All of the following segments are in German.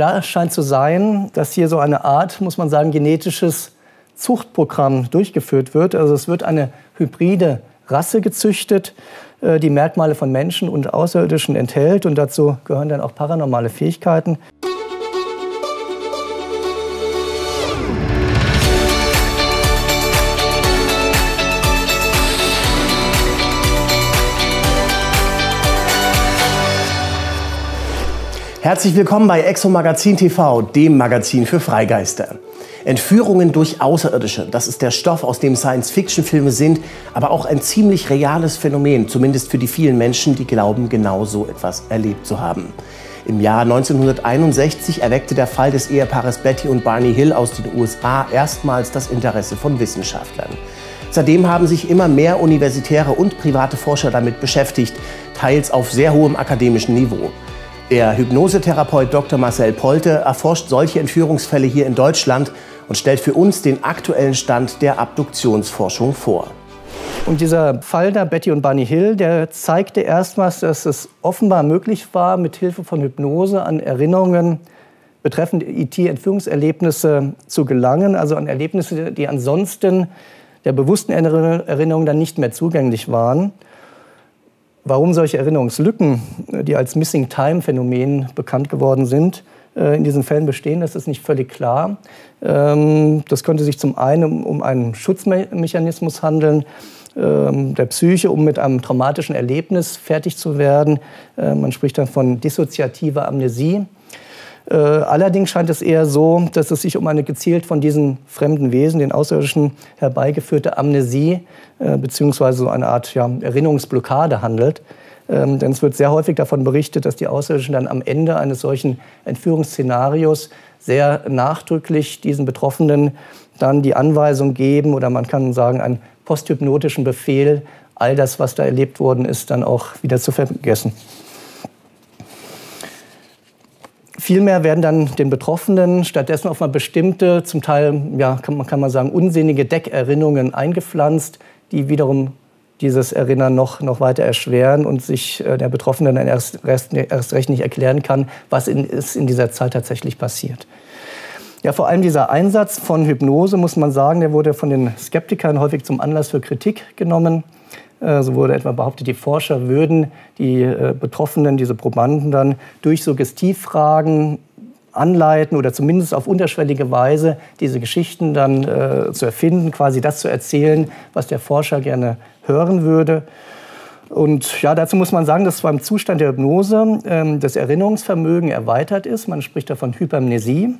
klar scheint zu sein, dass hier so eine Art, muss man sagen, genetisches Zuchtprogramm durchgeführt wird. Also es wird eine hybride Rasse gezüchtet, äh, die Merkmale von Menschen und Außerirdischen enthält. Und dazu gehören dann auch paranormale Fähigkeiten. Herzlich willkommen bei Exo Magazin TV, dem Magazin für Freigeister. Entführungen durch Außerirdische, das ist der Stoff, aus dem Science-Fiction-Filme sind, aber auch ein ziemlich reales Phänomen, zumindest für die vielen Menschen, die glauben, genau so etwas erlebt zu haben. Im Jahr 1961 erweckte der Fall des Ehepaares Betty und Barney Hill aus den USA erstmals das Interesse von Wissenschaftlern. Seitdem haben sich immer mehr universitäre und private Forscher damit beschäftigt, teils auf sehr hohem akademischen Niveau. Der Hypnosetherapeut Dr. Marcel Polte erforscht solche Entführungsfälle hier in Deutschland und stellt für uns den aktuellen Stand der Abduktionsforschung vor. Und dieser Fall da, Betty und Barney Hill, der zeigte erstmals, dass es offenbar möglich war, mit Hilfe von Hypnose an Erinnerungen betreffend IT-Entführungserlebnisse zu gelangen, also an Erlebnisse, die ansonsten der bewussten Erinnerung dann nicht mehr zugänglich waren. Warum solche Erinnerungslücken, äh, die als Missing Time Phänomen bekannt geworden sind, äh, in diesen Fällen bestehen, das ist nicht völlig klar. Ähm, das könnte sich zum einen um einen Schutzmechanismus handeln, ähm, der Psyche, um mit einem traumatischen Erlebnis fertig zu werden. Äh, man spricht dann von dissoziativer Amnesie. Äh, allerdings scheint es eher so, dass es sich um eine gezielt von diesen fremden Wesen, den Außerirdischen, herbeigeführte Amnesie äh, bzw. so eine Art ja, Erinnerungsblockade handelt. Ähm, denn es wird sehr häufig davon berichtet, dass die Außerirdischen dann am Ende eines solchen Entführungsszenarios sehr nachdrücklich diesen Betroffenen dann die Anweisung geben oder man kann sagen einen posthypnotischen Befehl, all das, was da erlebt worden ist, dann auch wieder zu vergessen. Vielmehr werden dann den Betroffenen stattdessen auf eine bestimmte, zum Teil, ja, kann man, kann man sagen, unsinnige Deckerinnerungen eingepflanzt, die wiederum dieses Erinnern noch, noch weiter erschweren und sich äh, der Betroffene dann erst, erst, erst recht nicht erklären kann, was in, ist in dieser Zeit tatsächlich passiert. Ja, vor allem dieser Einsatz von Hypnose, muss man sagen, der wurde von den Skeptikern häufig zum Anlass für Kritik genommen. Äh, so wurde etwa behauptet, die Forscher würden die äh, Betroffenen, diese Probanden dann durch Suggestivfragen anleiten oder zumindest auf unterschwellige Weise diese Geschichten dann äh, zu erfinden, quasi das zu erzählen, was der Forscher gerne hören würde. Und ja, dazu muss man sagen, dass beim Zustand der Hypnose ähm, das Erinnerungsvermögen erweitert ist. Man spricht davon Hypermnesie.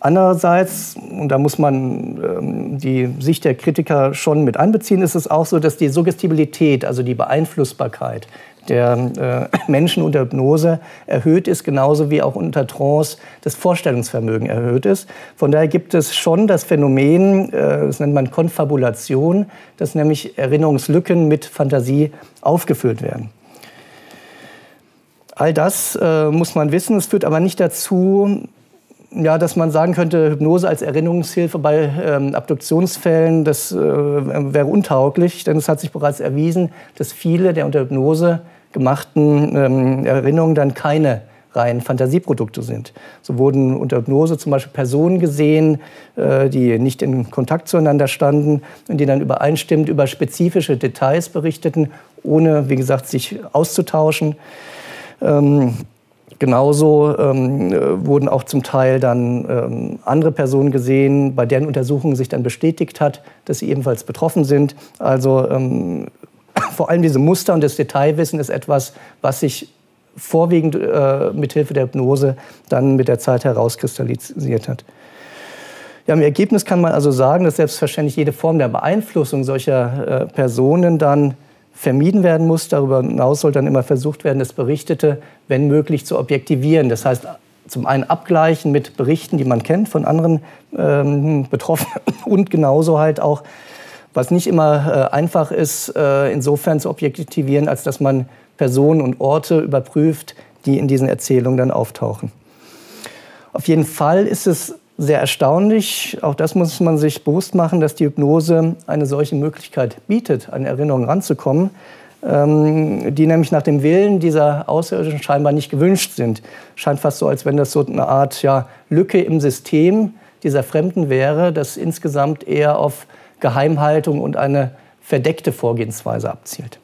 Andererseits, und da muss man ähm, die Sicht der Kritiker schon mit einbeziehen, ist es auch so, dass die Suggestibilität, also die Beeinflussbarkeit der äh, Menschen unter Hypnose erhöht ist, genauso wie auch unter Trance das Vorstellungsvermögen erhöht ist. Von daher gibt es schon das Phänomen, äh, das nennt man Konfabulation, dass nämlich Erinnerungslücken mit Fantasie aufgefüllt werden. All das äh, muss man wissen. Es führt aber nicht dazu, ja, dass man sagen könnte, Hypnose als Erinnerungshilfe bei ähm, Abduktionsfällen, das äh, wäre untauglich, denn es hat sich bereits erwiesen, dass viele der unter Hypnose gemachten ähm, Erinnerungen dann keine rein Fantasieprodukte sind. So wurden unter Hypnose zum Beispiel Personen gesehen, äh, die nicht in Kontakt zueinander standen und die dann übereinstimmend über spezifische Details berichteten, ohne, wie gesagt, sich auszutauschen. Genauso ähm, äh, wurden auch zum Teil dann ähm, andere Personen gesehen, bei deren Untersuchung sich dann bestätigt hat, dass sie ebenfalls betroffen sind. Also ähm, vor allem diese Muster und das Detailwissen ist etwas, was sich vorwiegend äh, mit Hilfe der Hypnose dann mit der Zeit herauskristallisiert hat. Ja, Im Ergebnis kann man also sagen, dass selbstverständlich jede Form der Beeinflussung solcher äh, Personen dann vermieden werden muss. Darüber hinaus soll dann immer versucht werden, das Berichtete, wenn möglich, zu objektivieren. Das heißt, zum einen abgleichen mit Berichten, die man kennt von anderen ähm, Betroffenen und genauso halt auch, was nicht immer äh, einfach ist, äh, insofern zu objektivieren, als dass man Personen und Orte überprüft, die in diesen Erzählungen dann auftauchen. Auf jeden Fall ist es sehr erstaunlich, auch das muss man sich bewusst machen, dass die Hypnose eine solche Möglichkeit bietet, an Erinnerungen ranzukommen. ähm, die nämlich nach dem Willen dieser Außerirdischen scheinbar nicht gewünscht sind. Scheint fast so, als wenn das so eine Art ja, Lücke im System dieser Fremden wäre, das insgesamt eher auf Geheimhaltung und eine verdeckte Vorgehensweise abzielt.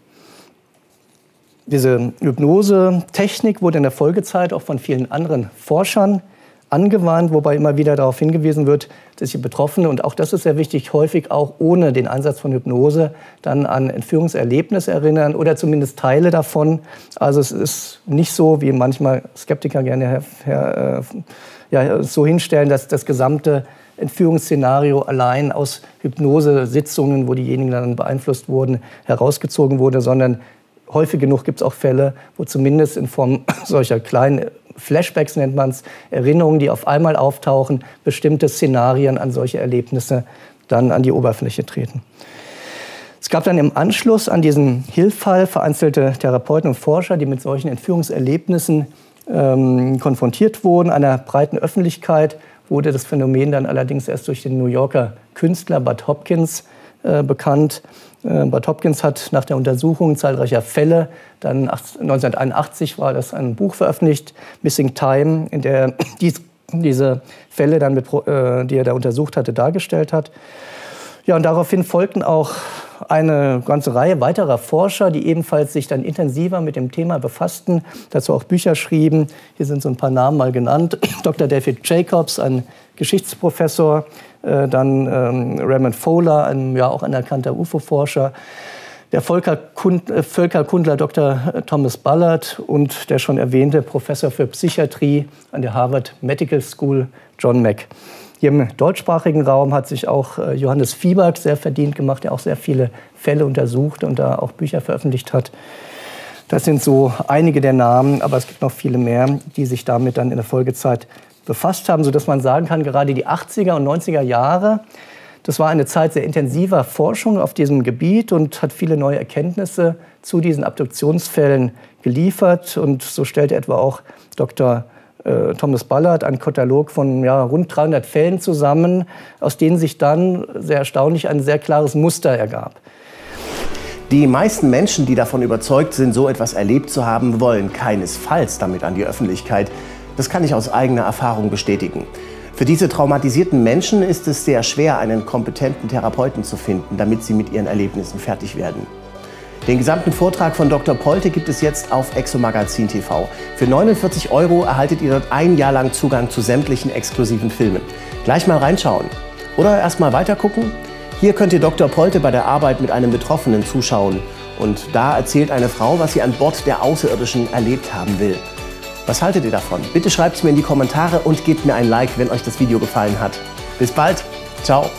Diese Hypnose-Technik wurde in der Folgezeit auch von vielen anderen Forschern angewandt, wobei immer wieder darauf hingewiesen wird, dass die Betroffene, und auch das ist sehr wichtig, häufig auch ohne den Einsatz von Hypnose dann an Entführungserlebnisse erinnern oder zumindest Teile davon. Also es ist nicht so, wie manchmal Skeptiker gerne her, her, äh, ja, so hinstellen, dass das gesamte Entführungsszenario allein aus Hypnosesitzungen, wo diejenigen dann beeinflusst wurden, herausgezogen wurde, sondern häufig genug gibt es auch Fälle, wo zumindest in Form solcher kleinen Flashbacks nennt man es, Erinnerungen, die auf einmal auftauchen, bestimmte Szenarien an solche Erlebnisse dann an die Oberfläche treten. Es gab dann im Anschluss an diesen Hilfall vereinzelte Therapeuten und Forscher, die mit solchen Entführungserlebnissen ähm, konfrontiert wurden. Einer breiten Öffentlichkeit wurde das Phänomen dann allerdings erst durch den New Yorker Künstler Bud Hopkins äh, bekannt. Äh, Bud Hopkins hat nach der Untersuchung zahlreicher Fälle, dann 1981 war das ein Buch veröffentlicht, Missing Time, in der er dies, diese Fälle, dann mit, äh, die er da untersucht hatte, dargestellt hat. Ja, und daraufhin folgten auch eine ganze Reihe weiterer Forscher, die ebenfalls sich dann intensiver mit dem Thema befassten, dazu auch Bücher schrieben. Hier sind so ein paar Namen mal genannt. Dr. David Jacobs, ein Geschichtsprofessor, äh, dann ähm, Raymond Fowler, ein ja auch anerkannter UFO-Forscher, der äh, Völkerkundler Dr. Thomas Ballard und der schon erwähnte Professor für Psychiatrie an der Harvard Medical School, John Mack. Hier im deutschsprachigen Raum hat sich auch äh, Johannes Fiebert sehr verdient gemacht, der auch sehr viele Fälle untersucht und da auch Bücher veröffentlicht hat. Das sind so einige der Namen, aber es gibt noch viele mehr, die sich damit dann in der Folgezeit befasst haben, sodass man sagen kann, gerade die 80er und 90er Jahre, das war eine Zeit sehr intensiver Forschung auf diesem Gebiet und hat viele neue Erkenntnisse zu diesen Abduktionsfällen geliefert. Und so stellte etwa auch Dr äh, Thomas Ballard einen Katalog von ja, rund 300 Fällen zusammen, aus denen sich dann sehr erstaunlich ein sehr klares Muster ergab. Die meisten Menschen, die davon überzeugt sind, so etwas erlebt zu haben, wollen keinesfalls damit an die Öffentlichkeit. Das kann ich aus eigener Erfahrung bestätigen. Für diese traumatisierten Menschen ist es sehr schwer, einen kompetenten Therapeuten zu finden, damit sie mit ihren Erlebnissen fertig werden. Den gesamten Vortrag von Dr. Polte gibt es jetzt auf Exomagazin TV. Für 49 Euro erhaltet ihr dort ein Jahr lang Zugang zu sämtlichen exklusiven Filmen. Gleich mal reinschauen. Oder erst mal weitergucken? Hier könnt ihr Dr. Polte bei der Arbeit mit einem Betroffenen zuschauen. Und da erzählt eine Frau, was sie an Bord der Außerirdischen erlebt haben will. Was haltet ihr davon? Bitte schreibt es mir in die Kommentare und gebt mir ein Like, wenn euch das Video gefallen hat. Bis bald. Ciao.